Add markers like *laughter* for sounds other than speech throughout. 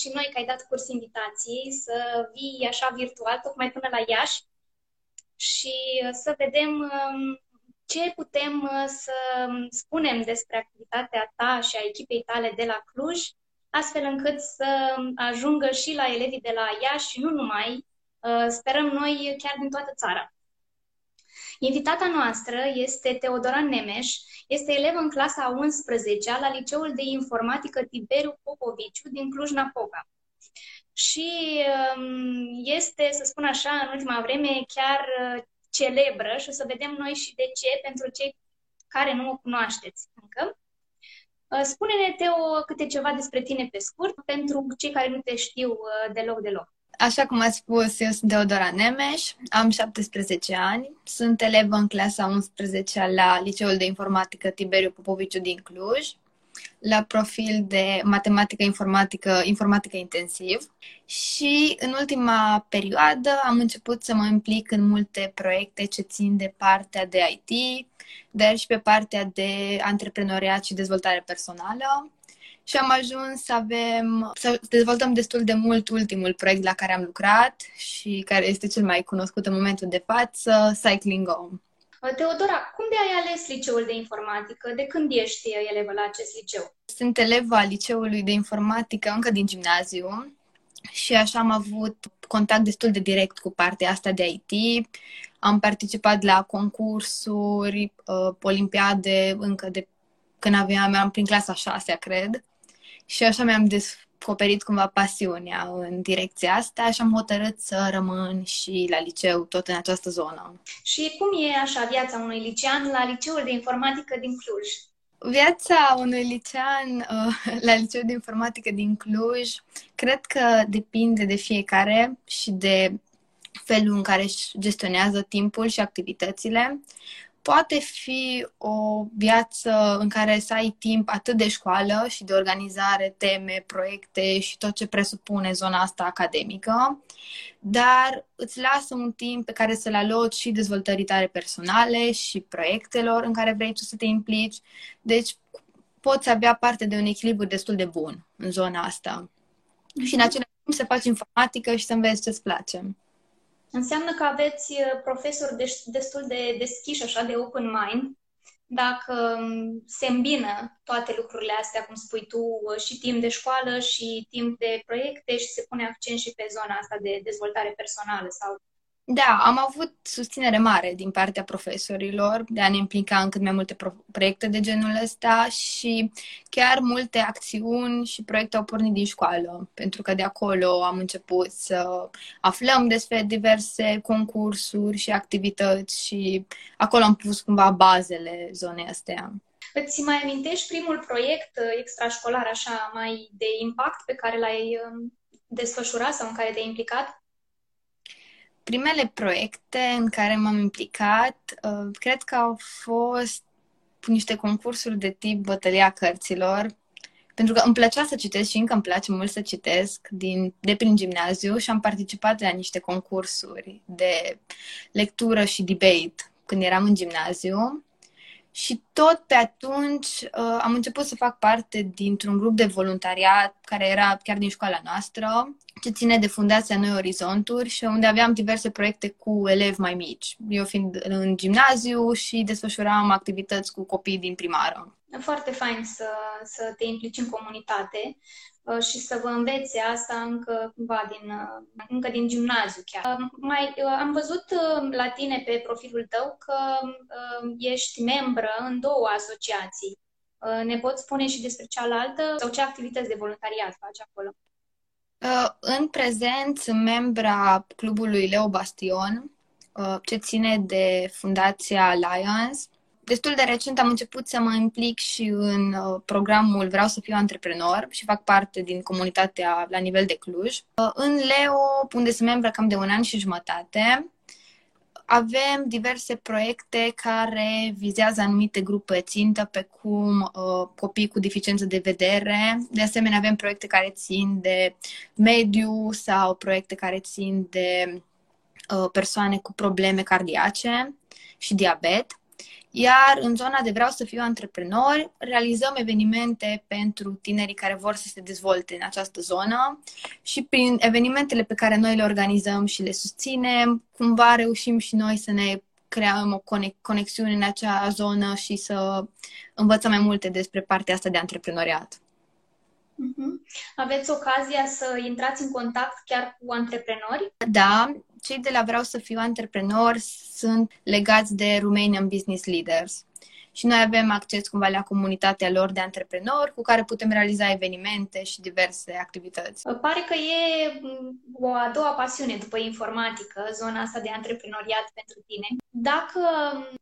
și noi că ai dat curs invitației să vii așa virtual, tocmai până la Iași și să vedem um, ce putem uh, să spunem despre activitatea ta și a echipei tale de la Cluj, astfel încât să ajungă și la elevii de la Iași și nu numai, uh, sperăm noi chiar din toată țara. Invitata noastră este Teodora Nemeș, este elevă în clasa 11 la Liceul de Informatică Tiberiu Popoviciu din Cluj-Napoca. Și um, este, să spun așa, în ultima vreme chiar uh, celebră și o să vedem noi și de ce pentru cei care nu o cunoașteți încă. Uh, spune-ne, Teo, câte ceva despre tine pe scurt, pentru cei care nu te știu uh, deloc, deloc. Așa cum ați spus, eu sunt Deodora Nemeș, am 17 ani, sunt elevă în clasa 11 la Liceul de Informatică Tiberiu Popoviciu din Cluj la profil de matematică, informatică, informatică intensiv. Și în ultima perioadă am început să mă implic în multe proiecte ce țin de partea de IT, dar și pe partea de antreprenoriat și dezvoltare personală și am ajuns să avem, să dezvoltăm destul de mult ultimul proiect la care am lucrat și care este cel mai cunoscut în momentul de față, Cycling Home. Teodora, cum de ai ales liceul de informatică? De când ești elevă la acest liceu? Sunt elevă a liceului de informatică încă din gimnaziu și așa am avut contact destul de direct cu partea asta de IT. Am participat la concursuri, uh, olimpiade încă de când aveam, eram prin clasa 6 cred. Și așa mi-am descoperit cumva pasiunea în direcția asta și am hotărât să rămân și la liceu, tot în această zonă. Și cum e așa viața unui licean la Liceul de Informatică din Cluj? Viața unui licean uh, *laughs* la Liceul de Informatică din Cluj cred că depinde de fiecare și de felul în care își gestionează timpul și activitățile poate fi o viață în care să ai timp atât de școală și de organizare, teme, proiecte și tot ce presupune zona asta academică, dar îți lasă un timp pe care să-l aloci și dezvoltării tale personale și proiectelor în care vrei tu să te implici. Deci poți avea parte de un echilibru destul de bun în zona asta. Mm-hmm. Și în același timp să faci informatică și să înveți ce-ți place. Înseamnă că aveți uh, profesori destul de deschiși, așa, de open mind, dacă um, se îmbină toate lucrurile astea, cum spui tu, uh, și timp de școală și timp de proiecte și se pune accent și pe zona asta de dezvoltare personală sau da, am avut susținere mare din partea profesorilor de a ne implica în cât mai multe pro- proiecte de genul ăsta și chiar multe acțiuni și proiecte au pornit din școală, pentru că de acolo am început să aflăm despre diverse concursuri și activități și acolo am pus cumva bazele zonei astea. Îți mai amintești primul proiect uh, extrașcolar așa mai de impact pe care l-ai um, desfășurat sau în care te-ai implicat? Primele proiecte în care m-am implicat, uh, cred că au fost niște concursuri de tip bătălia cărților, pentru că îmi plăcea să citesc și încă îmi place mult să citesc din, de prin gimnaziu și am participat la niște concursuri de lectură și debate când eram în gimnaziu. Și tot pe atunci uh, am început să fac parte dintr-un grup de voluntariat care era chiar din școala noastră, ce ține de Fundația Noi Orizonturi și unde aveam diverse proiecte cu elevi mai mici. Eu fiind în gimnaziu și desfășuram activități cu copii din primară. Foarte fain să, să te implici în comunitate uh, și să vă învețe asta încă cumva din, uh, încă din gimnaziu chiar. Uh, mai, am văzut la tine pe profilul tău că ești membră în două asociații. Ne poți spune și despre cealaltă sau ce activități de voluntariat faci acolo? În prezent sunt membra clubului Leo Bastion, ce ține de Fundația Alliance destul de recent am început să mă implic și în uh, programul Vreau să fiu antreprenor și fac parte din comunitatea la nivel de Cluj. Uh, în Leo, unde sunt membra cam de un an și jumătate, avem diverse proiecte care vizează anumite grupe țintă, pe cum uh, copii cu deficiență de vedere. De asemenea, avem proiecte care țin de mediu sau proiecte care țin de uh, persoane cu probleme cardiace și diabet. Iar în zona de vreau să fiu antreprenor, realizăm evenimente pentru tinerii care vor să se dezvolte în această zonă și prin evenimentele pe care noi le organizăm și le susținem, cumva reușim și noi să ne creăm o conexiune în acea zonă și să învățăm mai multe despre partea asta de antreprenoriat. Uh-huh. Aveți ocazia să intrați în contact chiar cu antreprenori? Da, cei de la Vreau să fiu antreprenor sunt legați de Romanian Business Leaders. Și noi avem acces cumva la comunitatea lor de antreprenori cu care putem realiza evenimente și diverse activități. Pare că e mm, o a doua pasiune după informatică, zona asta de antreprenoriat pentru tine. Dacă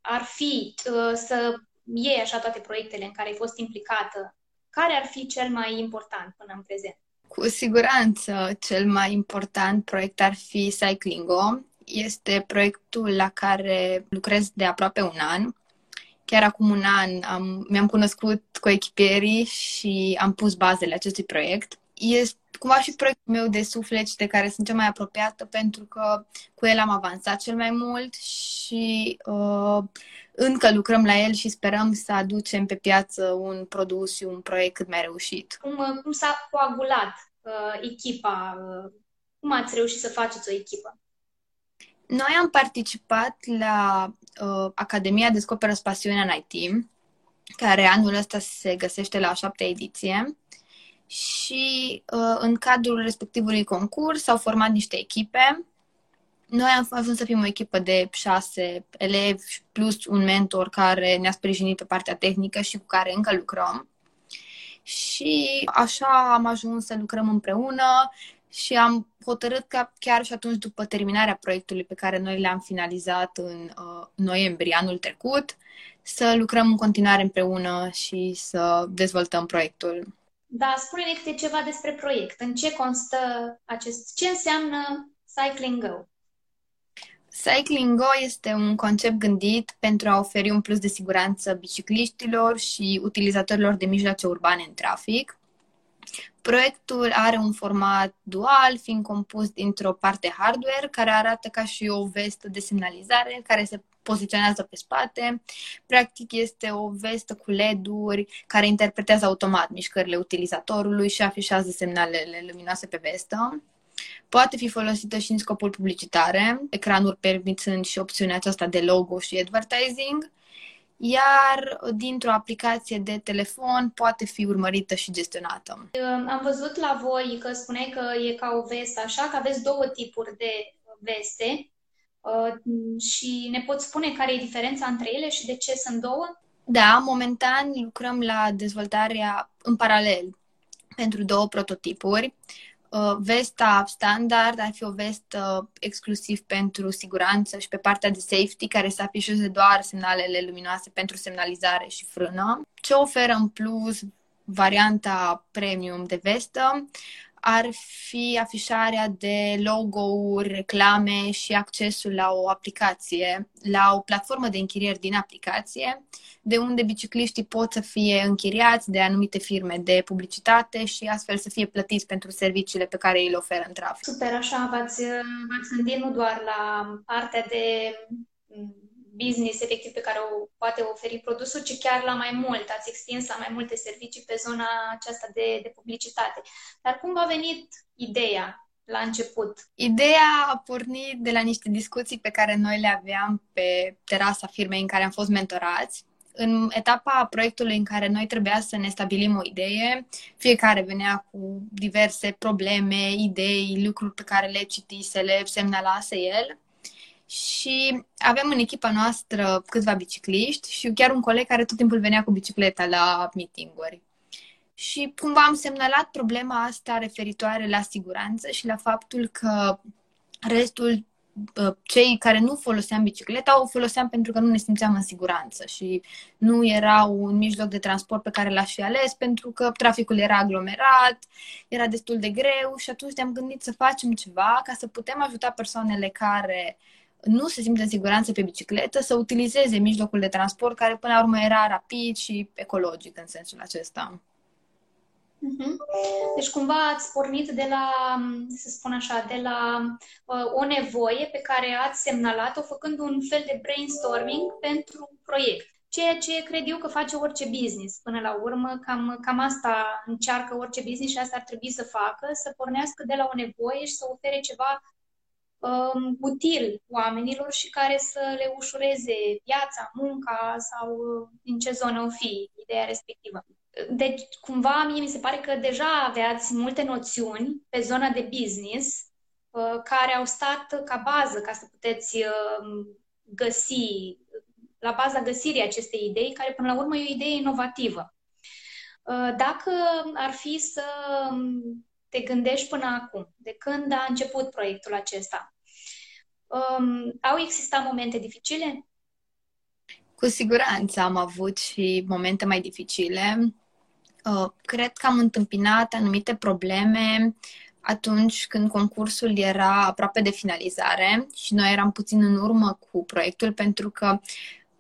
ar fi uh, să iei așa toate proiectele în care ai fost implicată, care ar fi cel mai important până în prezent? Cu siguranță, cel mai important proiect ar fi Cyclingo. Este proiectul la care lucrez de aproape un an. Chiar acum un an am, mi-am cunoscut cu echipierii și am pus bazele acestui proiect. Este cumva și proiectul meu de suflet și de care sunt cea mai apropiată pentru că cu el am avansat cel mai mult și uh, încă lucrăm la el și sperăm să aducem pe piață un produs și un proiect cât mai reușit. Cum, uh, cum s-a coagulat uh, echipa? Uh, cum ați reușit să faceți o echipă? Noi am participat la uh, Academia Descoperă Pasiunea în IT, care anul ăsta se găsește la a șaptea ediție și uh, în cadrul respectivului concurs s-au format niște echipe. Noi am ajuns să fim o echipă de șase elevi plus un mentor care ne-a sprijinit pe partea tehnică și cu care încă lucrăm. Și așa am ajuns să lucrăm împreună și am hotărât că chiar și atunci după terminarea proiectului pe care noi l-am finalizat în uh, noiembrie anul trecut, să lucrăm în continuare împreună și să dezvoltăm proiectul. Da, spune-ne câte ceva despre proiect. În ce constă acest... Ce înseamnă Cycling Go? Cycling Go este un concept gândit pentru a oferi un plus de siguranță bicicliștilor și utilizatorilor de mijloace urbane în trafic. Proiectul are un format dual, fiind compus dintr-o parte hardware, care arată ca și o vestă de semnalizare, care se poziționează pe spate. Practic este o vestă cu LED-uri care interpretează automat mișcările utilizatorului și afișează semnalele luminoase pe vestă. Poate fi folosită și în scopuri publicitare, ecranul permițând și opțiunea aceasta de logo și advertising, iar dintr-o aplicație de telefon poate fi urmărită și gestionată. Am văzut la voi că spuneai că e ca o vestă așa, că aveți două tipuri de veste uh, și ne poți spune care e diferența între ele și de ce sunt două? Da, momentan lucrăm la dezvoltarea în paralel pentru două prototipuri. Uh, vesta standard ar fi o vestă exclusiv pentru siguranță și pe partea de safety, care să afișeze doar semnalele luminoase pentru semnalizare și frână. Ce oferă în plus varianta premium de vestă ar fi afișarea de logo-uri, reclame și accesul la o aplicație, la o platformă de închirieri din aplicație, de unde bicicliștii pot să fie închiriați de anumite firme de publicitate și astfel să fie plătiți pentru serviciile pe care îi le oferă în trafic. Super, așa v-ați, v-ați gândit nu doar la partea de business efectiv pe care o poate oferi produsul, ci chiar la mai mult. Ați extins la mai multe servicii pe zona aceasta de, de publicitate. Dar cum v-a venit ideea la început? Ideea a pornit de la niște discuții pe care noi le aveam pe terasa firmei în care am fost mentorați. În etapa proiectului în care noi trebuia să ne stabilim o idee, fiecare venea cu diverse probleme, idei, lucruri pe care le citise, le semnalase el și avem în echipa noastră câțiva bicicliști și chiar un coleg care tot timpul venea cu bicicleta la meeting-uri. Și cumva am semnalat problema asta referitoare la siguranță și la faptul că restul cei care nu foloseam bicicleta o foloseam pentru că nu ne simțeam în siguranță și nu era un mijloc de transport pe care l-aș fi ales pentru că traficul era aglomerat, era destul de greu și atunci ne-am gândit să facem ceva ca să putem ajuta persoanele care uh, nu se simte în siguranță pe bicicletă, să utilizeze mijlocul de transport care până la urmă era rapid și ecologic în sensul acesta. Mhm. Deci cumva ați pornit de la, să spun așa, de la uh, o nevoie pe care ați semnalat-o făcând un fel de brainstorming pentru proiect. ceea ce cred eu că face orice business până la urmă. Cam, cam asta încearcă orice business și asta ar trebui să facă, să pornească de la o nevoie și să ofere ceva um, util oamenilor și care să le ușureze viața, munca sau în ce zonă o fi ideea respectivă. Deci, cumva, mie mi se pare că deja aveați multe noțiuni pe zona de business uh, care au stat ca bază ca să puteți uh, găsi, la baza găsirii acestei idei, care până la urmă e o idee inovativă. Uh, dacă ar fi să te gândești până acum, de când a început proiectul acesta, um, au existat momente dificile? Cu siguranță am avut și momente mai dificile. Uh, cred că am întâmpinat anumite probleme atunci când concursul era aproape de finalizare și noi eram puțin în urmă cu proiectul pentru că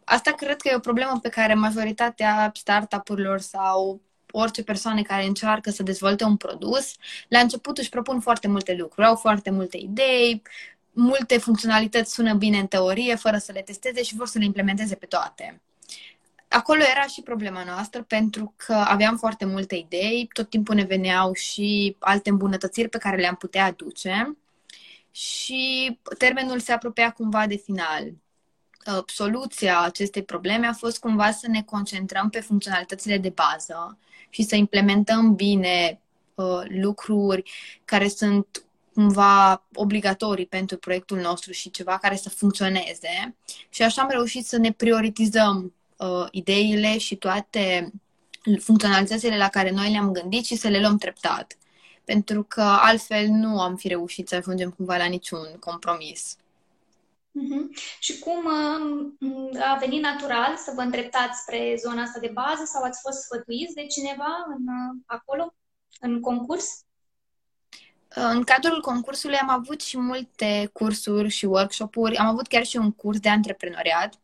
asta cred că e o problemă pe care majoritatea startup-urilor sau orice persoane care încearcă să dezvolte un produs, la început își propun foarte multe lucruri, au foarte multe idei, multe funcționalități sună bine în teorie, fără să le testeze și vor să le implementeze pe toate. Acolo era și problema noastră pentru că aveam foarte multe idei, tot timpul ne veneau și alte îmbunătățiri pe care le-am putea aduce și termenul se apropia cumva de final. Uh, soluția acestei probleme a fost cumva să ne concentrăm pe funcționalitățile de bază și să implementăm bine uh, lucruri care sunt cumva obligatorii pentru proiectul nostru și ceva care să funcționeze. Și așa am reușit să ne prioritizăm uh, ideile și toate funcționalitățile la care noi le-am gândit și să le luăm treptat. Pentru că altfel nu am fi reușit să ajungem cumva la niciun compromis. Uh-huh. Și cum uh, a venit natural să vă îndreptați spre zona asta de bază sau ați fost sfătuiți de cineva în, uh, acolo, în concurs? În cadrul concursului am avut și multe cursuri și workshop-uri. Am avut chiar și un curs de antreprenoriat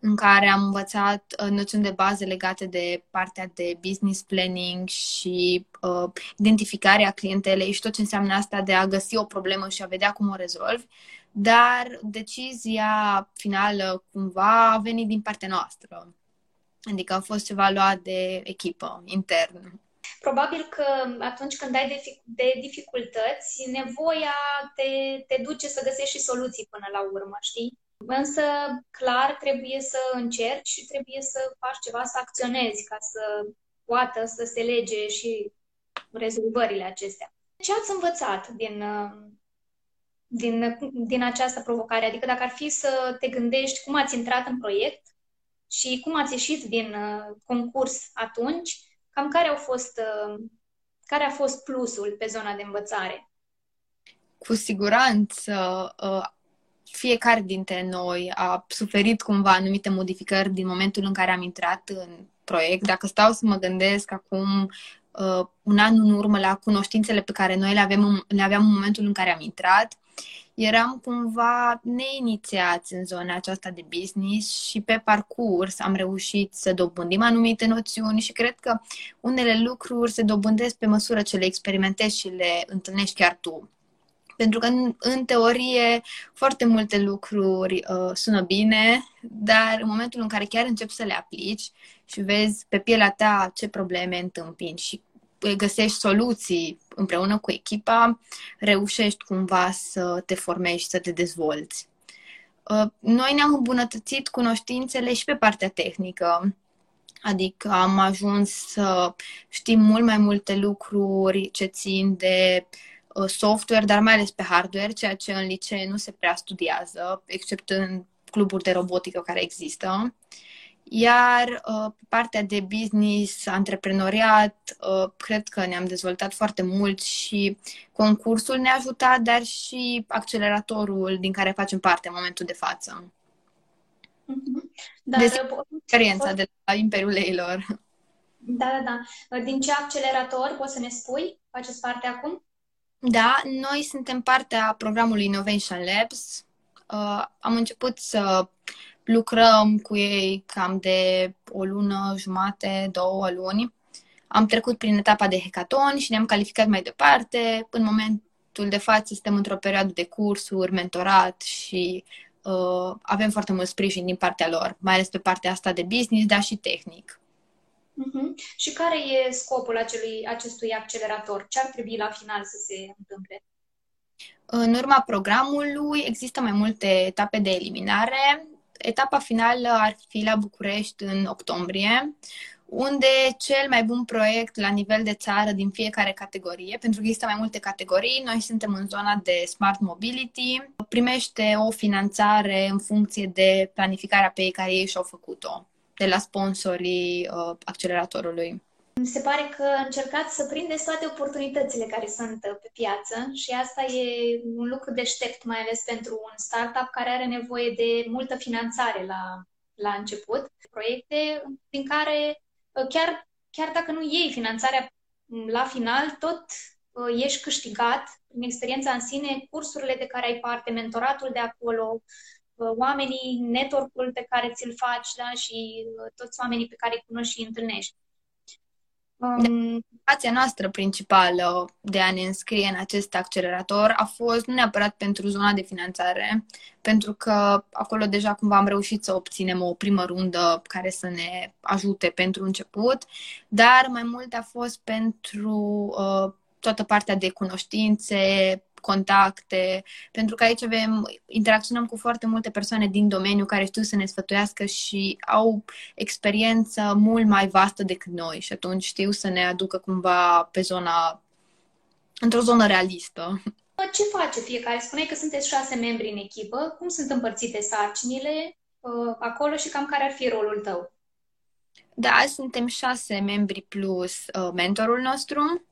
în care am învățat uh, noțiuni de bază legate de partea de business planning și uh, identificarea clientelei și tot ce înseamnă asta de a găsi o problemă și a vedea cum o rezolvi. Dar decizia finală cumva a venit din partea noastră. Adică a fost ceva luat de echipă, intern. Probabil că atunci când ai de, de dificultăți, nevoia te, te duce să găsești și soluții până la urmă, știi? Însă, clar, trebuie să încerci și trebuie să faci ceva, să acționezi ca să poată să se lege și rezolvările acestea. Ce ați învățat din, din, din această provocare? Adică dacă ar fi să te gândești cum ați intrat în proiect și cum ați ieșit din uh, concurs atunci, cam care au fost, uh, care a fost plusul pe zona de învățare? Cu siguranță, uh, fiecare dintre noi a suferit cumva anumite modificări din momentul în care am intrat în proiect. Dacă stau să mă gândesc acum uh, un an în urmă la cunoștințele pe care noi le, avem, le aveam în momentul în care am intrat, eram cumva neinițiați în zona aceasta de business și pe parcurs am reușit să dobândim anumite noțiuni și cred că unele lucruri se dobândesc pe măsură ce le experimentezi și le întâlnești chiar tu. Pentru că, în, în teorie, foarte multe lucruri uh, sună bine, dar în momentul în care chiar începi să le aplici și vezi pe pielea ta ce probleme întâmpini și găsești soluții împreună cu echipa, reușești cumva să te formezi și să te dezvolți. Uh, noi ne-am îmbunătățit cunoștințele și pe partea tehnică, adică am ajuns să știm mult mai multe lucruri ce țin de uh, software, dar mai ales pe hardware, ceea ce în licee nu se prea studiază, except în cluburi de robotică care există. Iar uh, partea de business, antreprenoriat, uh, cred că ne-am dezvoltat foarte mult și concursul ne-a ajutat, dar și acceleratorul din care facem parte în momentul de față. Mm-hmm. Dar, deci, experiența de la Imperiul Leilor. Da, da, da. Din ce accelerator poți să ne spui? Faceți parte acum? Da, noi suntem partea programului Innovation Labs. Uh, am început să lucrăm cu ei cam de o lună, jumate, două luni. Am trecut prin etapa de hackathon și ne-am calificat mai departe. În momentul de față suntem într-o perioadă de cursuri, mentorat și uh, avem foarte mult sprijin din partea lor, mai ales pe partea asta de business, dar și tehnic. Uh-huh. Și care e scopul acelui, acestui accelerator? Ce ar trebui la final să se întâmple? În urma programului există mai multe etape de eliminare. Etapa finală ar fi la București în octombrie, unde cel mai bun proiect la nivel de țară din fiecare categorie, pentru că există mai multe categorii, noi suntem în zona de Smart Mobility, primește o finanțare în funcție de planificarea pe care ei și-au făcut-o de la sponsorii uh, acceleratorului. Mi se pare că încercați să prindeți toate oportunitățile care sunt uh, pe piață și asta e un lucru deștept, mai ales pentru un startup care are nevoie de multă finanțare la, la început. Proiecte din care uh, chiar, chiar dacă nu iei finanțarea mm, la final, tot uh, ești câștigat prin experiența în sine, cursurile de care ai parte, mentoratul de acolo, oamenii, network-ul pe care ți-l faci da? și toți oamenii pe care îi cunoști și îi întâlnești. Motivația noastră principală de a ne înscrie în acest accelerator a fost nu neapărat pentru zona de finanțare, pentru că acolo deja cumva am reușit să obținem o primă rundă care să ne ajute pentru început, dar mai mult a fost pentru uh, toată partea de cunoștințe, contacte, pentru că aici avem, interacționăm cu foarte multe persoane din domeniu care știu să ne sfătuiască și au experiență mult mai vastă decât noi și atunci știu să ne aducă cumva pe zona, într-o zonă realistă. Ce face fiecare? Spuneai că sunteți șase membri în echipă. Cum sunt împărțite sarcinile uh, acolo și cam care ar fi rolul tău? Da, suntem șase membri plus uh, mentorul nostru.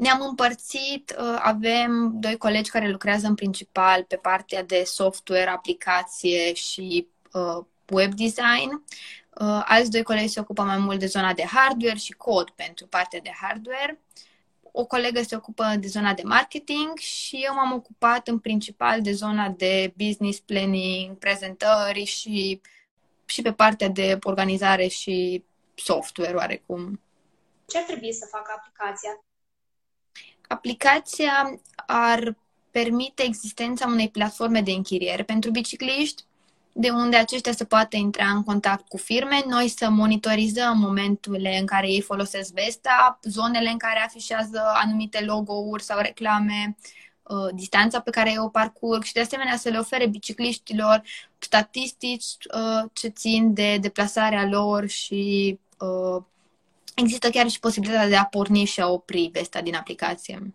Ne-am împărțit, uh, avem doi colegi care lucrează în principal pe partea de software, aplicație și uh, web design. Uh, alți doi colegi se ocupă mai mult de zona de hardware și cod pentru partea de hardware. O colegă se ocupă de zona de marketing și eu m-am ocupat în principal de zona de business planning, prezentări și, și pe partea de organizare și software oarecum. Ce ar trebui să facă aplicația? Aplicația ar permite existența unei platforme de închiriere pentru bicicliști, de unde aceștia să poată intra în contact cu firme, noi să monitorizăm momenturile în care ei folosesc Vesta, zonele în care afișează anumite logo-uri sau reclame, uh, distanța pe care ei o parcurg și de asemenea să le ofere bicicliștilor statistici uh, ce țin de deplasarea lor și uh, există chiar și posibilitatea de a porni și a opri Vesta din aplicație.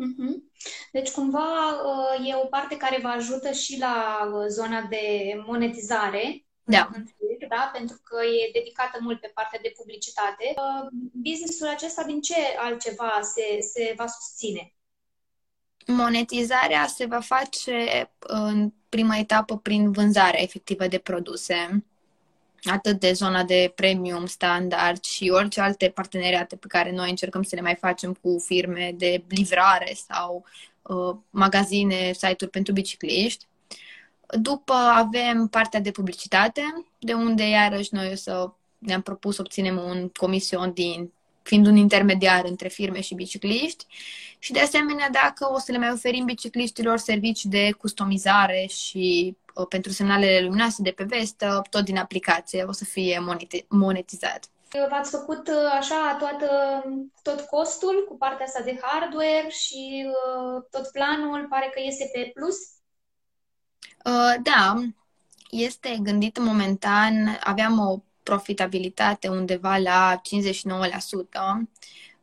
Mm-hmm. Deci, cumva, uh, e o parte care vă ajută și la uh, zona de monetizare, da. da? pentru că e dedicată mult pe partea de publicitate. Uh, businessul acesta din ce altceva se, se va susține? Monetizarea se va face în prima etapă prin vânzarea efectivă de produse atât de zona de premium, standard și orice alte parteneriate pe care noi încercăm să le mai facem cu firme de livrare sau uh, magazine, site-uri pentru bicicliști. După avem partea de publicitate, de unde iarăși noi o să ne-am propus să obținem un comision din fiind un intermediar între firme și bicicliști. Și de asemenea, dacă o să le mai oferim bicicliștilor servicii de customizare și uh, pentru semnalele luminoase de pe vestă, tot din aplicație o să fie monetizat. V-ați făcut uh, așa toată, tot costul cu partea asta de hardware și uh, tot planul pare că iese pe plus? Uh, da, este gândit momentan, aveam o profitabilitate undeva la 59%.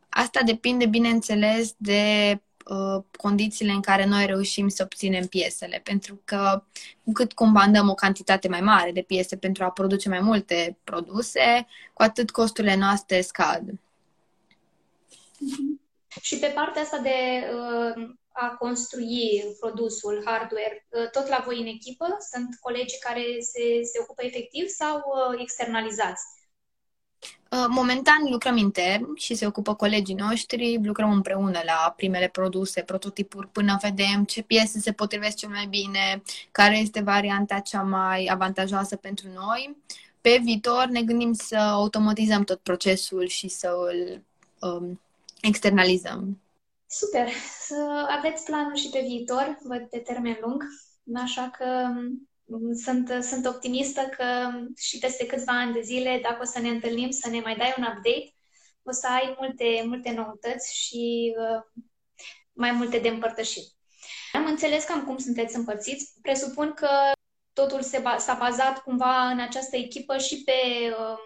Asta depinde, bineînțeles, de uh, condițiile în care noi reușim să obținem piesele, pentru că cu cât comandăm o cantitate mai mare de piese pentru a produce mai multe produse, cu atât costurile noastre scad. Mm-hmm. Și pe partea asta de uh, a construi produsul, hardware, uh, tot la voi în echipă? Sunt colegii care se, se ocupă efectiv sau uh, externalizați? Uh, momentan lucrăm intern și se ocupă colegii noștri, lucrăm împreună la primele produse, prototipuri, până vedem ce piese se potrivesc cel mai bine, care este varianta cea mai avantajoasă pentru noi. Pe viitor ne gândim să automatizăm tot procesul și să îl um, externalizăm. Super! Să aveți planul și pe viitor, văd pe termen lung. așa că mm, sunt, sunt optimistă că și peste câțiva ani de zile, dacă o să ne întâlnim, să ne mai dai un update, o să ai multe, multe noutăți și uh, mai multe de împărtășit. Am înțeles cam cum sunteți împărțiți. Presupun că totul se ba- s-a bazat cumva în această echipă și pe uh,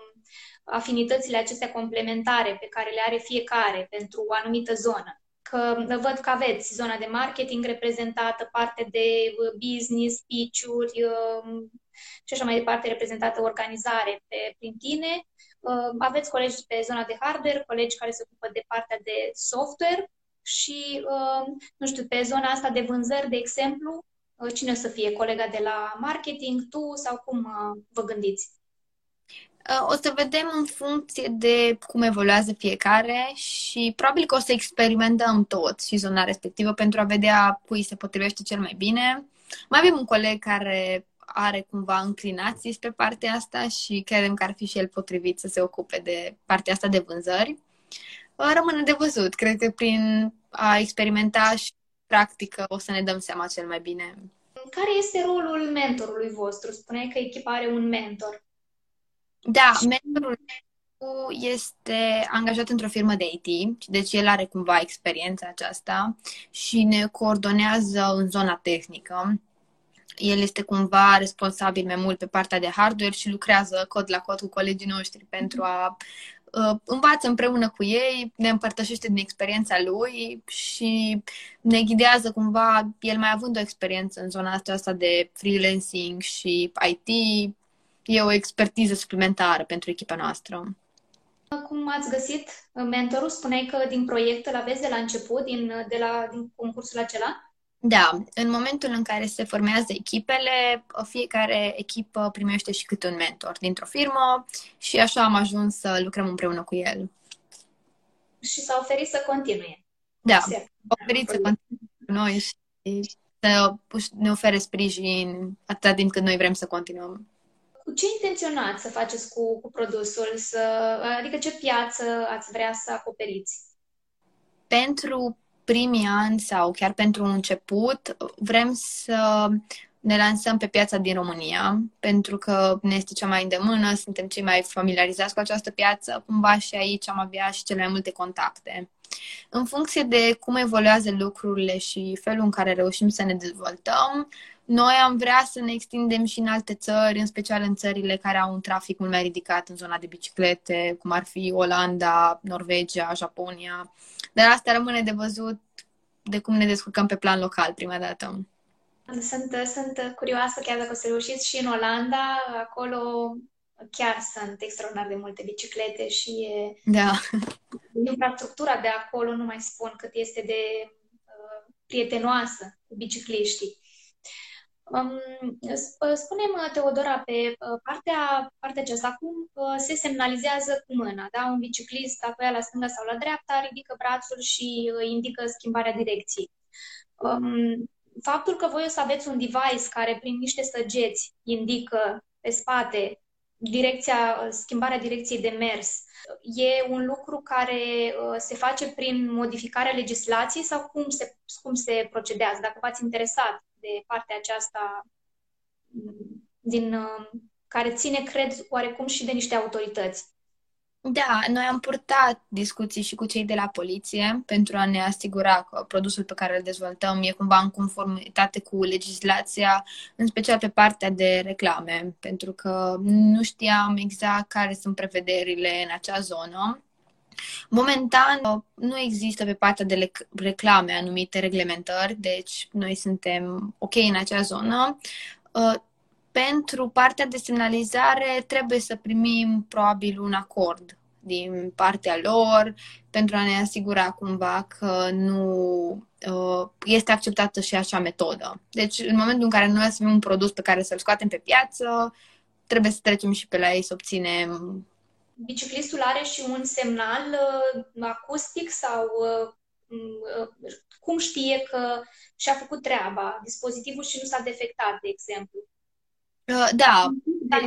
afinitățile acestea complementare pe care le are fiecare pentru o anumită zonă. Că văd că aveți zona de marketing reprezentată, parte de uh, business, pitch-uri uh, și așa mai departe reprezentată organizare pe, prin tine. Uh, aveți colegi pe zona de hardware, colegi care se ocupă de partea de software și, nu știu, pe zona asta de vânzări, de exemplu, cine o să fie? Colega de la marketing, tu sau cum vă gândiți? Uh, o să vedem în funcție de cum evoluează fiecare și probabil că o să experimentăm tot și zona respectivă pentru a vedea cui se potrivește cel mai bine. Mai avem un coleg care are cumva înclinații spre partea asta și credem că ar fi și el potrivit să se ocupe de partea asta de vânzări. Uh, rămâne de văzut. Cred că prin a experimenta și practică o să ne dăm seama cel mai bine. Care este rolul mentorului vostru? Spuneai că echipa are un mentor. Da, mentorul este angajat într-o firmă de IT, deci el are cumva experiența aceasta și ne coordonează în zona tehnică. El este cumva responsabil mai mult pe partea de hardware și lucrează cod la cod cu colegii noștri pentru a uh, învață împreună cu ei, ne împărtășește din experiența lui și ne ghidează cumva, el mai având o experiență în zona aceasta de freelancing și IT, e o expertiză suplimentară pentru echipa noastră. Cum ați găsit mentorul? Spuneai că din proiect îl aveți de la început, din, de la, din concursul acela? Da, în momentul în care se formează echipele, fiecare echipă primește și câte un mentor dintr-o firmă și așa am ajuns să lucrăm împreună cu el. Și s-a oferit să continue. Da, s-a oferit să continue cu noi și să ne ofere sprijin atâta timp cât noi vrem să continuăm cu ce intenționați să faceți cu, cu produsul? Să, adică ce piață ați vrea să acoperiți? Pentru primii ani sau chiar pentru un început, vrem să ne lansăm pe piața din România, pentru că ne este cea mai îndemână, suntem cei mai familiarizați cu această piață, cumva și aici am avea și cele mai multe contacte. În funcție de cum evoluează lucrurile și felul în care reușim să ne dezvoltăm, noi am vrea să ne extindem și în alte țări, în special în țările care au un trafic mult mai ridicat în zona de biciclete, cum ar fi Olanda, Norvegia, Japonia. Dar asta rămâne de văzut de cum ne descurcăm pe plan local prima dată. Sunt, sunt curioasă chiar dacă o să reușiți și în Olanda, acolo chiar sunt extraordinar de multe biciclete și e... Da. *laughs* Infrastructura de acolo, nu mai spun cât este de uh, prietenoasă cu bicicliștii. Um, Spune-mi, Teodora, pe uh, partea, partea aceasta, cum uh, se semnalizează cu mâna? Da? Un biciclist, dacă ia la stânga sau la dreapta, ridică brațul și uh, indică schimbarea direcției. Um, faptul că voi o să aveți un device care, prin niște săgeți, indică pe spate direcția, schimbarea direcției de mers, e un lucru care se face prin modificarea legislației sau cum se, cum se procedează? Dacă v-ați interesat de partea aceasta mm, din, uh, care ține, cred, oarecum și de niște autorități. Da, noi am purtat discuții și cu cei de la poliție pentru a ne asigura că produsul pe care îl dezvoltăm e cumva în conformitate cu legislația, în special pe partea de reclame, pentru că nu știam exact care sunt prevederile în acea zonă Momentan nu există pe partea de reclame anumite reglementări, deci noi suntem ok în acea zonă. Uh, pentru partea de semnalizare trebuie să primim probabil un acord din partea lor pentru a ne asigura cumva că nu uh, este acceptată și așa metodă. Deci în momentul în care noi să un produs pe care să-l scoatem pe piață, trebuie să trecem și pe la ei să obținem biciclistul are și un semnal uh, acustic sau uh, uh, cum știe că și-a făcut treaba, dispozitivul și nu s-a defectat, de exemplu. Uh, da, da,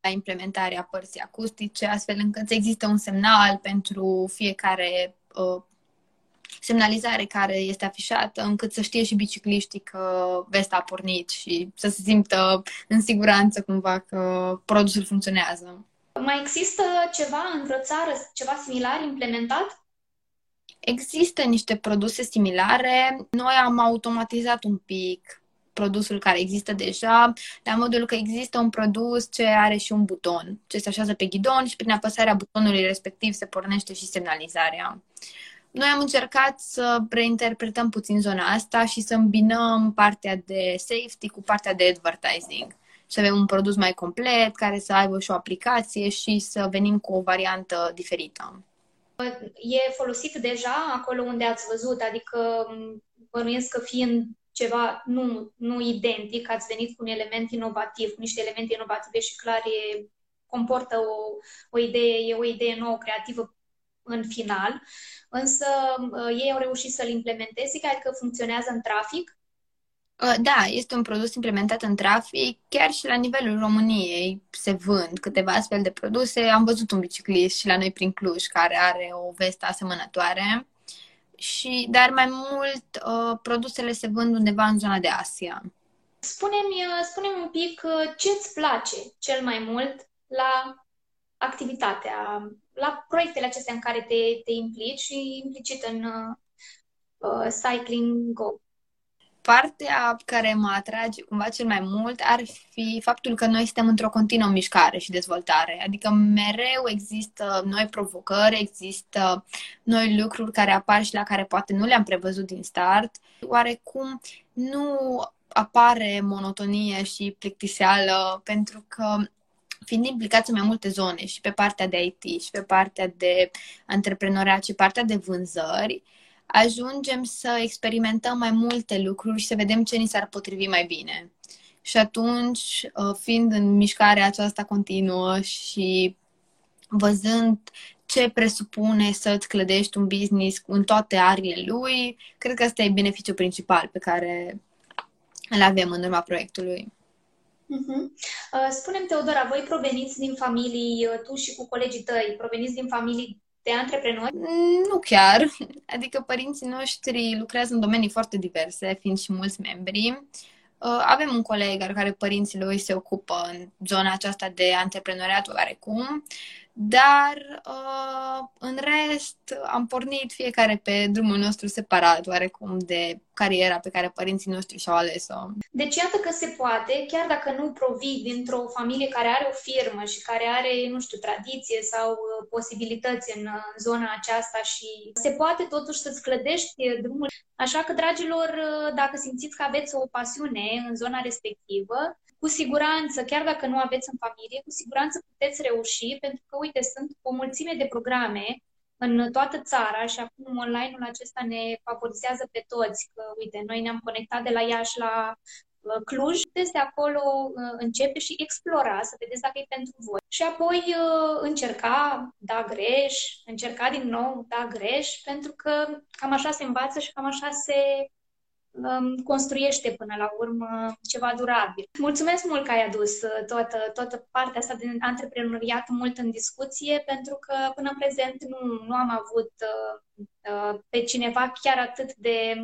la implementarea părții acustice, astfel încât să există un semnal pentru fiecare uh, semnalizare care este afișată, încât să știe și bicicliștii că vesta a pornit și să se simtă în siguranță cumva că produsul funcționează. Mai există ceva într-o țară, ceva similar implementat? Există niște produse similare. Noi am automatizat un pic produsul care există deja, la modul că există un produs ce are și un buton, ce se așează pe ghidon și prin apăsarea butonului respectiv se pornește și semnalizarea. Noi am încercat să reinterpretăm puțin zona asta și să îmbinăm partea de safety cu partea de advertising. Să avem un produs mai complet, care să aibă și o aplicație și să venim cu o variantă diferită. E folosit deja acolo unde ați văzut, adică bănuiesc că fiind ceva nu, nu identic, ați venit cu un element inovativ, cu niște elemente inovative și clar e, comportă o, o idee, e o idee nouă, creativă în final, însă uh, ei au reușit să-l implementeze, că funcționează în trafic. Uh, da, este un produs implementat în trafic, chiar și la nivelul României se vând câteva astfel de produse. Am văzut un biciclist și la noi prin Cluj care are o vestă asemănătoare și, dar mai mult uh, produsele se vând undeva în zona de Asia. Spune-mi, uh, spune un pic uh, ce îți place cel mai mult la activitatea, la proiectele acestea în care te, te implici și implicit în uh, uh Cycling Go partea care mă atrage cumva cel mai mult ar fi faptul că noi suntem într-o continuă mișcare și dezvoltare. Adică mereu există noi provocări, există noi lucruri care apar și la care poate nu le-am prevăzut din start. Oarecum nu apare monotonie și plictiseală pentru că fiind implicați în mai multe zone și pe partea de IT și pe partea de antreprenoriat și partea de vânzări, ajungem să experimentăm mai multe lucruri și să vedem ce ni s-ar potrivi mai bine. Și atunci, uh, fiind în mișcarea aceasta continuă și văzând ce presupune să-ți clădești un business în toate arile lui, cred că ăsta e beneficiul principal pe care îl avem în urma proiectului. Uh-huh. Spune-mi, Teodora, voi proveniți din familii, uh, tu și cu colegii tăi, proveniți din familii de antreprenori? Nu chiar. Adică părinții noștri lucrează în domenii foarte diverse, fiind și mulți membri. Uh, avem un coleg al care părinții lui se ocupă în zona aceasta de antreprenoriat oarecum dar uh, în rest am pornit fiecare pe drumul nostru separat, oarecum, de cariera pe care părinții noștri și-au ales-o. Deci iată că se poate, chiar dacă nu provii dintr-o familie care are o firmă și care are, nu știu, tradiție sau uh, posibilități în uh, zona aceasta și se poate totuși să-ți clădești drumul. Așa că, dragilor, uh, dacă simțiți că aveți o pasiune în zona respectivă, cu siguranță, chiar dacă nu aveți în familie, cu siguranță puteți reuși, pentru că, uite, sunt o mulțime de programe în toată țara și acum online-ul acesta ne favorizează pe toți, că, uite, noi ne-am conectat de la Iași la uh, Cluj, puteți de acolo uh, începe și explora, să vedeți dacă e pentru voi. Și apoi uh, încerca, da greș, încerca din nou, da greș, pentru că cam așa se învață și cam așa se construiește până la urmă ceva durabil. Mulțumesc mult că ai adus uh, toată, toată partea asta de antreprenoriat mult în discuție, pentru că până în prezent nu, nu am avut uh, uh, pe cineva chiar atât de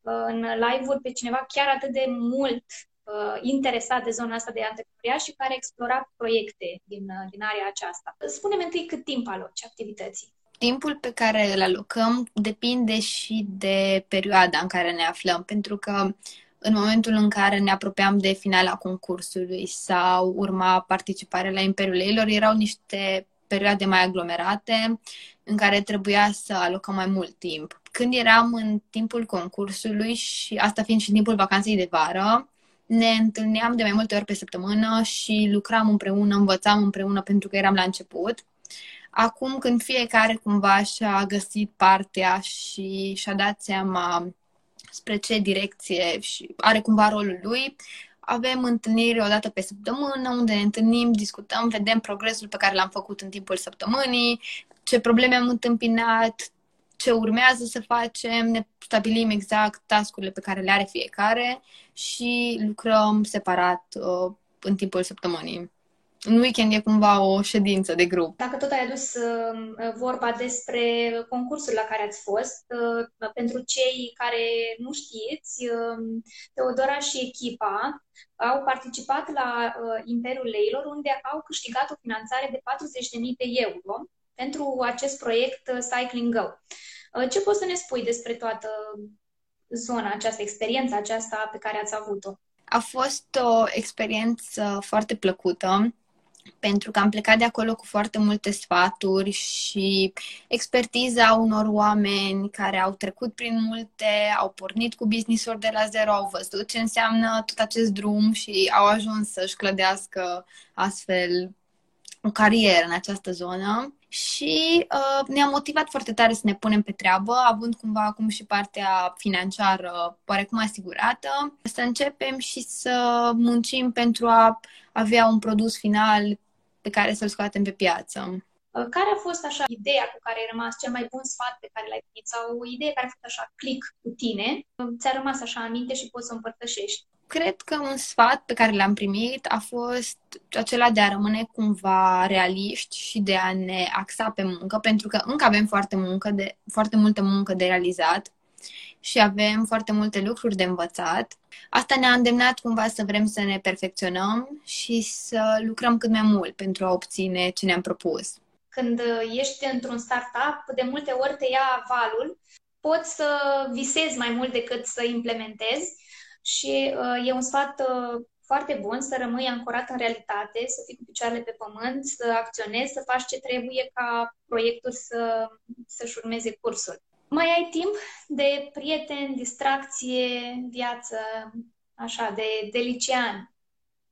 uh, în live-uri, pe cineva chiar atât de mult uh, interesat de zona asta de antreprenoriat și care explora proiecte din, uh, din area aceasta. Spune-mi întâi cât timp aloci activității timpul pe care îl alocăm depinde și de perioada în care ne aflăm, pentru că în momentul în care ne apropiam de finala concursului sau urma participarea la Imperiul Leilor, erau niște perioade mai aglomerate în care trebuia să alocăm mai mult timp. Când eram în timpul concursului și asta fiind și timpul vacanței de vară, ne întâlneam de mai multe ori pe săptămână și lucram împreună, învățam împreună pentru că eram la început. Acum când fiecare cumva și-a găsit partea și și-a dat seama spre ce direcție și are cumva rolul lui, avem întâlniri o dată pe săptămână unde ne întâlnim, discutăm, vedem progresul pe care l-am făcut în timpul săptămânii, ce probleme am întâmpinat, ce urmează să facem, ne stabilim exact tascurile pe care le are fiecare și lucrăm separat uh, în timpul săptămânii. În weekend e cumva o ședință de grup. Dacă tot ai adus uh, vorba despre concursul la care ați fost, uh, pentru cei care nu știți, uh, Teodora și echipa au participat la uh, Imperiul Leilor, unde au câștigat o finanțare de 40.000 de euro pentru acest proiect uh, Cycling Go. Uh, ce poți să ne spui despre toată zona aceasta, experiența aceasta pe care ați avut-o? A fost o experiență foarte plăcută pentru că am plecat de acolo cu foarte multe sfaturi și expertiza unor oameni care au trecut prin multe, au pornit cu business-uri de la zero, au văzut ce înseamnă tot acest drum și au ajuns să-și clădească astfel o carieră în această zonă. Și uh, ne-a motivat foarte tare să ne punem pe treabă, având cumva acum și partea financiară oarecum asigurată, să începem și să muncim pentru a avea un produs final pe care să-l scoatem pe piață. Uh, care a fost așa ideea cu care ai rămas, cel mai bun sfat pe care l-ai primit sau o idee care a fost așa click cu tine, uh, ți-a rămas așa aminte și poți să o împărtășești? Cred că un sfat pe care l-am primit a fost acela de a rămâne cumva realiști și de a ne axa pe muncă, pentru că încă avem foarte, muncă de, foarte multă muncă de realizat și avem foarte multe lucruri de învățat. Asta ne-a îndemnat cumva să vrem să ne perfecționăm și să lucrăm cât mai mult pentru a obține ce ne-am propus. Când ești într-un startup, de multe ori te ia valul, poți să visezi mai mult decât să implementezi și uh, e un sfat uh, foarte bun să rămâi ancorat în realitate, să fii cu picioarele pe pământ, să acționezi, să faci ce trebuie ca proiectul să, să-și urmeze cursul. Mai ai timp de prieteni, distracție, viață, așa, de, de licean.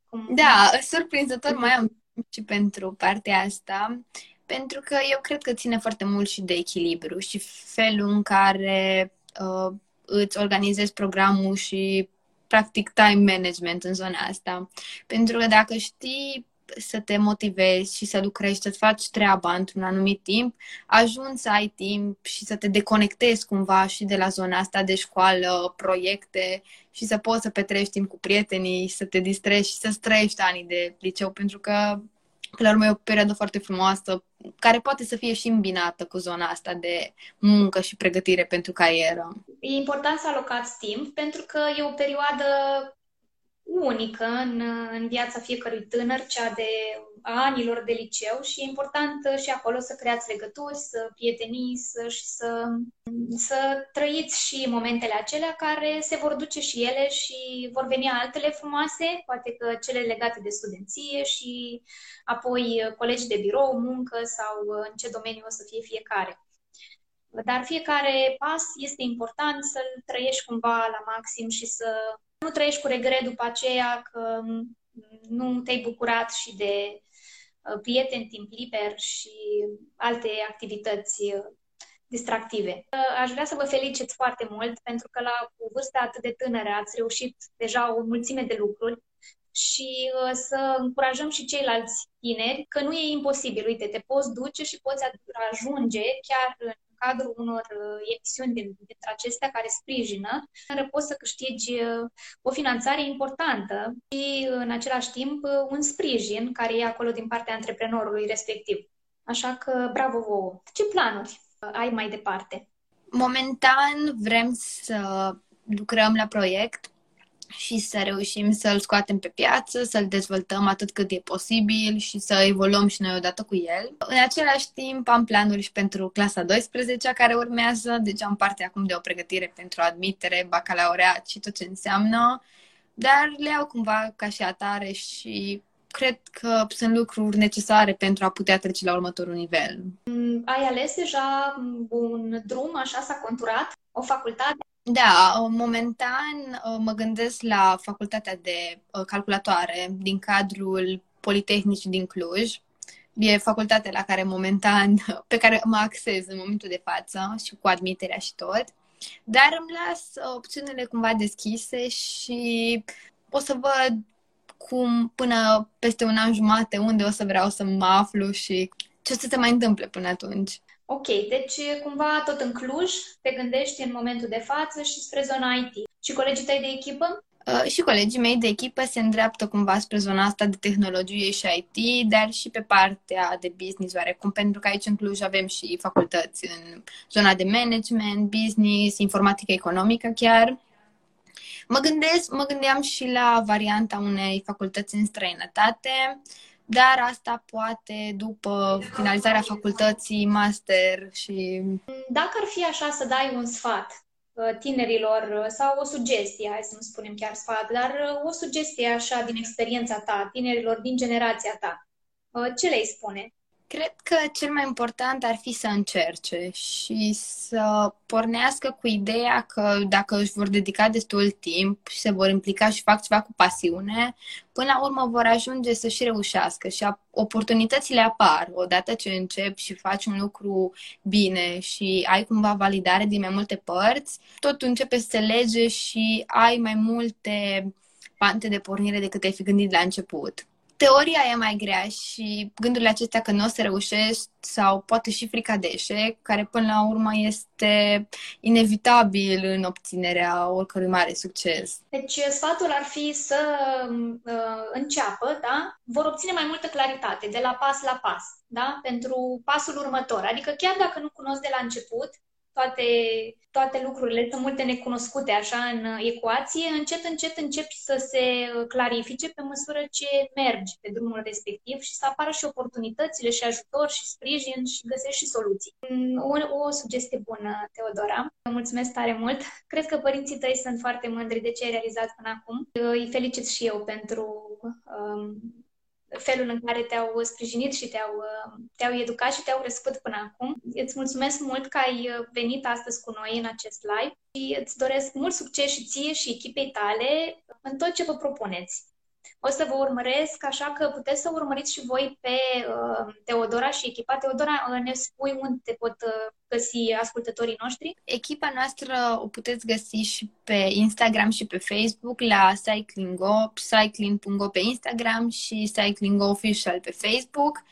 Cum... Da, surprinzător mai am și pentru partea asta, pentru că eu cred că ține foarte mult și de echilibru și felul în care uh, îți organizezi programul și practic time management în zona asta. Pentru că dacă știi să te motivezi și să lucrezi, să-ți faci treaba într-un anumit timp, ajungi să ai timp și să te deconectezi cumva și de la zona asta de școală, proiecte și să poți să petrești timp cu prietenii, să te distrezi și să trăiești anii de liceu, pentru că Până la urmă e o perioadă foarte frumoasă, care poate să fie și îmbinată cu zona asta de muncă și pregătire pentru carieră. E important să alocați timp, pentru că e o perioadă unică în, în viața fiecărui tânăr, cea de anilor de liceu și e important și acolo să creați legături, să prietenii să, și să, să trăiți și momentele acelea care se vor duce și ele și vor veni altele frumoase, poate că cele legate de studenție și apoi colegi de birou, muncă sau în ce domeniu o să fie fiecare. Dar fiecare pas este important să-l trăiești cumva la maxim și să nu trăiești cu regret după aceea că nu te-ai bucurat și de uh, prieteni, timp liber și alte activități uh, distractive. Uh, aș vrea să vă felicit foarte mult pentru că la o vârstă atât de tânără ați reușit deja o mulțime de lucruri și să încurajăm și ceilalți tineri că nu e imposibil. Uite, te poți duce și poți ajunge chiar în cadrul unor uh, emisiuni dintre acestea care sprijină, care poți să câștigi uh, o finanțare importantă și, în același timp, uh, un sprijin care e acolo din partea antreprenorului respectiv. Așa că, bravo vouă! Ce planuri ai mai departe? Momentan vrem să lucrăm la proiect și să reușim să-l scoatem pe piață, să-l dezvoltăm atât cât e posibil și să evoluăm și noi odată cu el. În același timp am planuri și pentru clasa 12 care urmează, deci am parte acum de o pregătire pentru admitere, bacalaureat și tot ce înseamnă, dar le iau cumva ca și atare și cred că sunt lucruri necesare pentru a putea trece la următorul nivel. Mm, ai ales deja un drum, așa s-a conturat, o facultate? Da, momentan uh, mă gândesc la facultatea de uh, calculatoare din cadrul Politehnicii din Cluj. E facultatea la care momentan, *laughs* pe care mă axez în momentul de față și cu admiterea și tot. Dar îmi las uh, opțiunile cumva deschise și o să văd cum până peste un an jumate unde o să vreau să mă aflu și ce o să se mai întâmple până atunci. Ok, deci cumva tot în Cluj te gândești în momentul de față și spre zona IT. Și colegii tăi de echipă? Uh, și colegii mei de echipă se îndreaptă cumva spre zona asta de tehnologie și IT, dar și pe partea de business oarecum, pentru că aici în Cluj avem și facultăți în zona de management, business, informatică economică chiar. Mă, gândesc, mă gândeam și la varianta unei facultăți în străinătate, dar asta poate după finalizarea facultății, master și... Dacă ar fi așa să dai un sfat Uh, tinerilor uh, sau o sugestie, hai să nu spunem chiar sfat, dar uh, o sugestie așa din experiența ta, tinerilor din generația ta. Ce le-ai spune? Cred că cel mai important ar fi să încerce și să pornească cu ideea că dacă își vor dedica destul timp și se vor implica și fac ceva cu pasiune, până la urmă vor ajunge să și reușească și oportunitățile apar odată ce începi și faci un lucru bine și ai cumva validare din mai multe părți, totul începe să se lege și ai mai multe pante de pornire decât ai fi gândit la început teoria e mai grea și gândurile acestea că nu o să reușești sau poate și frica de eșec, care până la urmă este inevitabil în obținerea oricărui mare succes. Deci sfatul ar fi să uh, înceapă, da? Vor obține mai multă claritate de la pas la pas, da? Pentru pasul următor. Adică chiar dacă nu cunosc de la început, toate, toate lucrurile, sunt multe necunoscute așa în ecuație, încet, încet începi să se clarifice pe măsură ce mergi pe drumul respectiv și să apară și oportunitățile și ajutor și sprijin și găsești și soluții. O, o sugestie bună, Teodora. Mulțumesc tare mult. Cred că părinții tăi sunt foarte mândri de ce ai realizat până acum. Îi felicit și eu pentru um, felul în care te-au sprijinit și te-au, te-au educat și te-au crescut până acum. Îți mulțumesc mult că ai venit astăzi cu noi în acest live și îți doresc mult succes și ție și echipei tale în tot ce vă propuneți o să vă urmăresc, așa că puteți să urmăriți și voi pe uh, Teodora și echipa. Teodora, uh, ne spui unde te pot uh, găsi ascultătorii noștri? Echipa noastră o puteți găsi și pe Instagram și pe Facebook la Cycling.go, cycling.go pe Instagram și Cycling Official pe Facebook.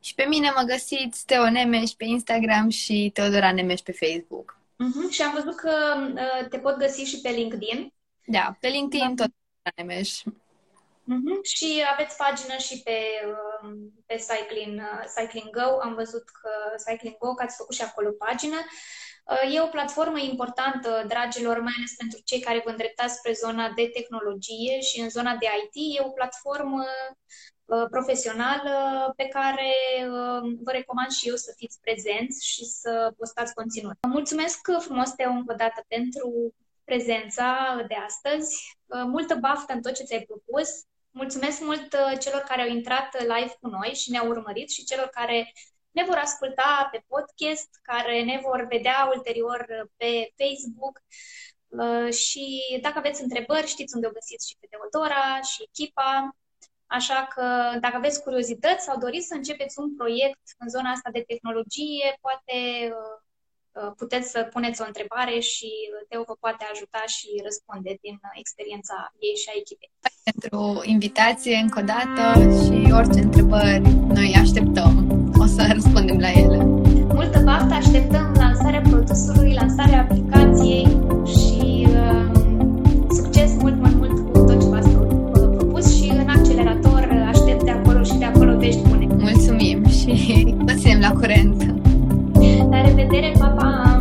Și pe mine mă găsiți Teo Nemeș pe Instagram și Teodora Nemeș pe Facebook. Uh-huh. Și am văzut că uh, te pot găsi și pe LinkedIn. Da, pe LinkedIn da. tot Nemeș. Uh-huh. Și aveți pagină și pe, um, pe Cycling, uh, Cycling Go. Am văzut că Cycling Go, că ați făcut și acolo pagină. Uh, e o platformă importantă, dragilor, mai ales pentru cei care vă îndreptați spre zona de tehnologie și în zona de IT. E o platformă uh, profesională pe care vă recomand și eu să fiți prezenți și să postați conținut. Mulțumesc frumos, Teo, încă o dată pentru prezența de astăzi. Multă baftă în tot ce ți-ai propus. Mulțumesc mult uh, celor care au intrat live cu noi și ne-au urmărit și celor care ne vor asculta pe podcast, care ne vor vedea ulterior pe Facebook. Uh, și dacă aveți întrebări, știți unde o găsiți și pe Teodora și echipa. Așa că dacă aveți curiozități sau doriți să începeți un proiect în zona asta de tehnologie, poate uh, Uh, puteți să puneți o întrebare și Teo vă poate ajuta și răspunde din experiența ei și a echipei. Pentru invitație încă o dată și orice întrebări noi așteptăm. O să răspundem la ele. Multă baftă, așteptăm lansarea produsului, lansarea aplicației did it, Papa.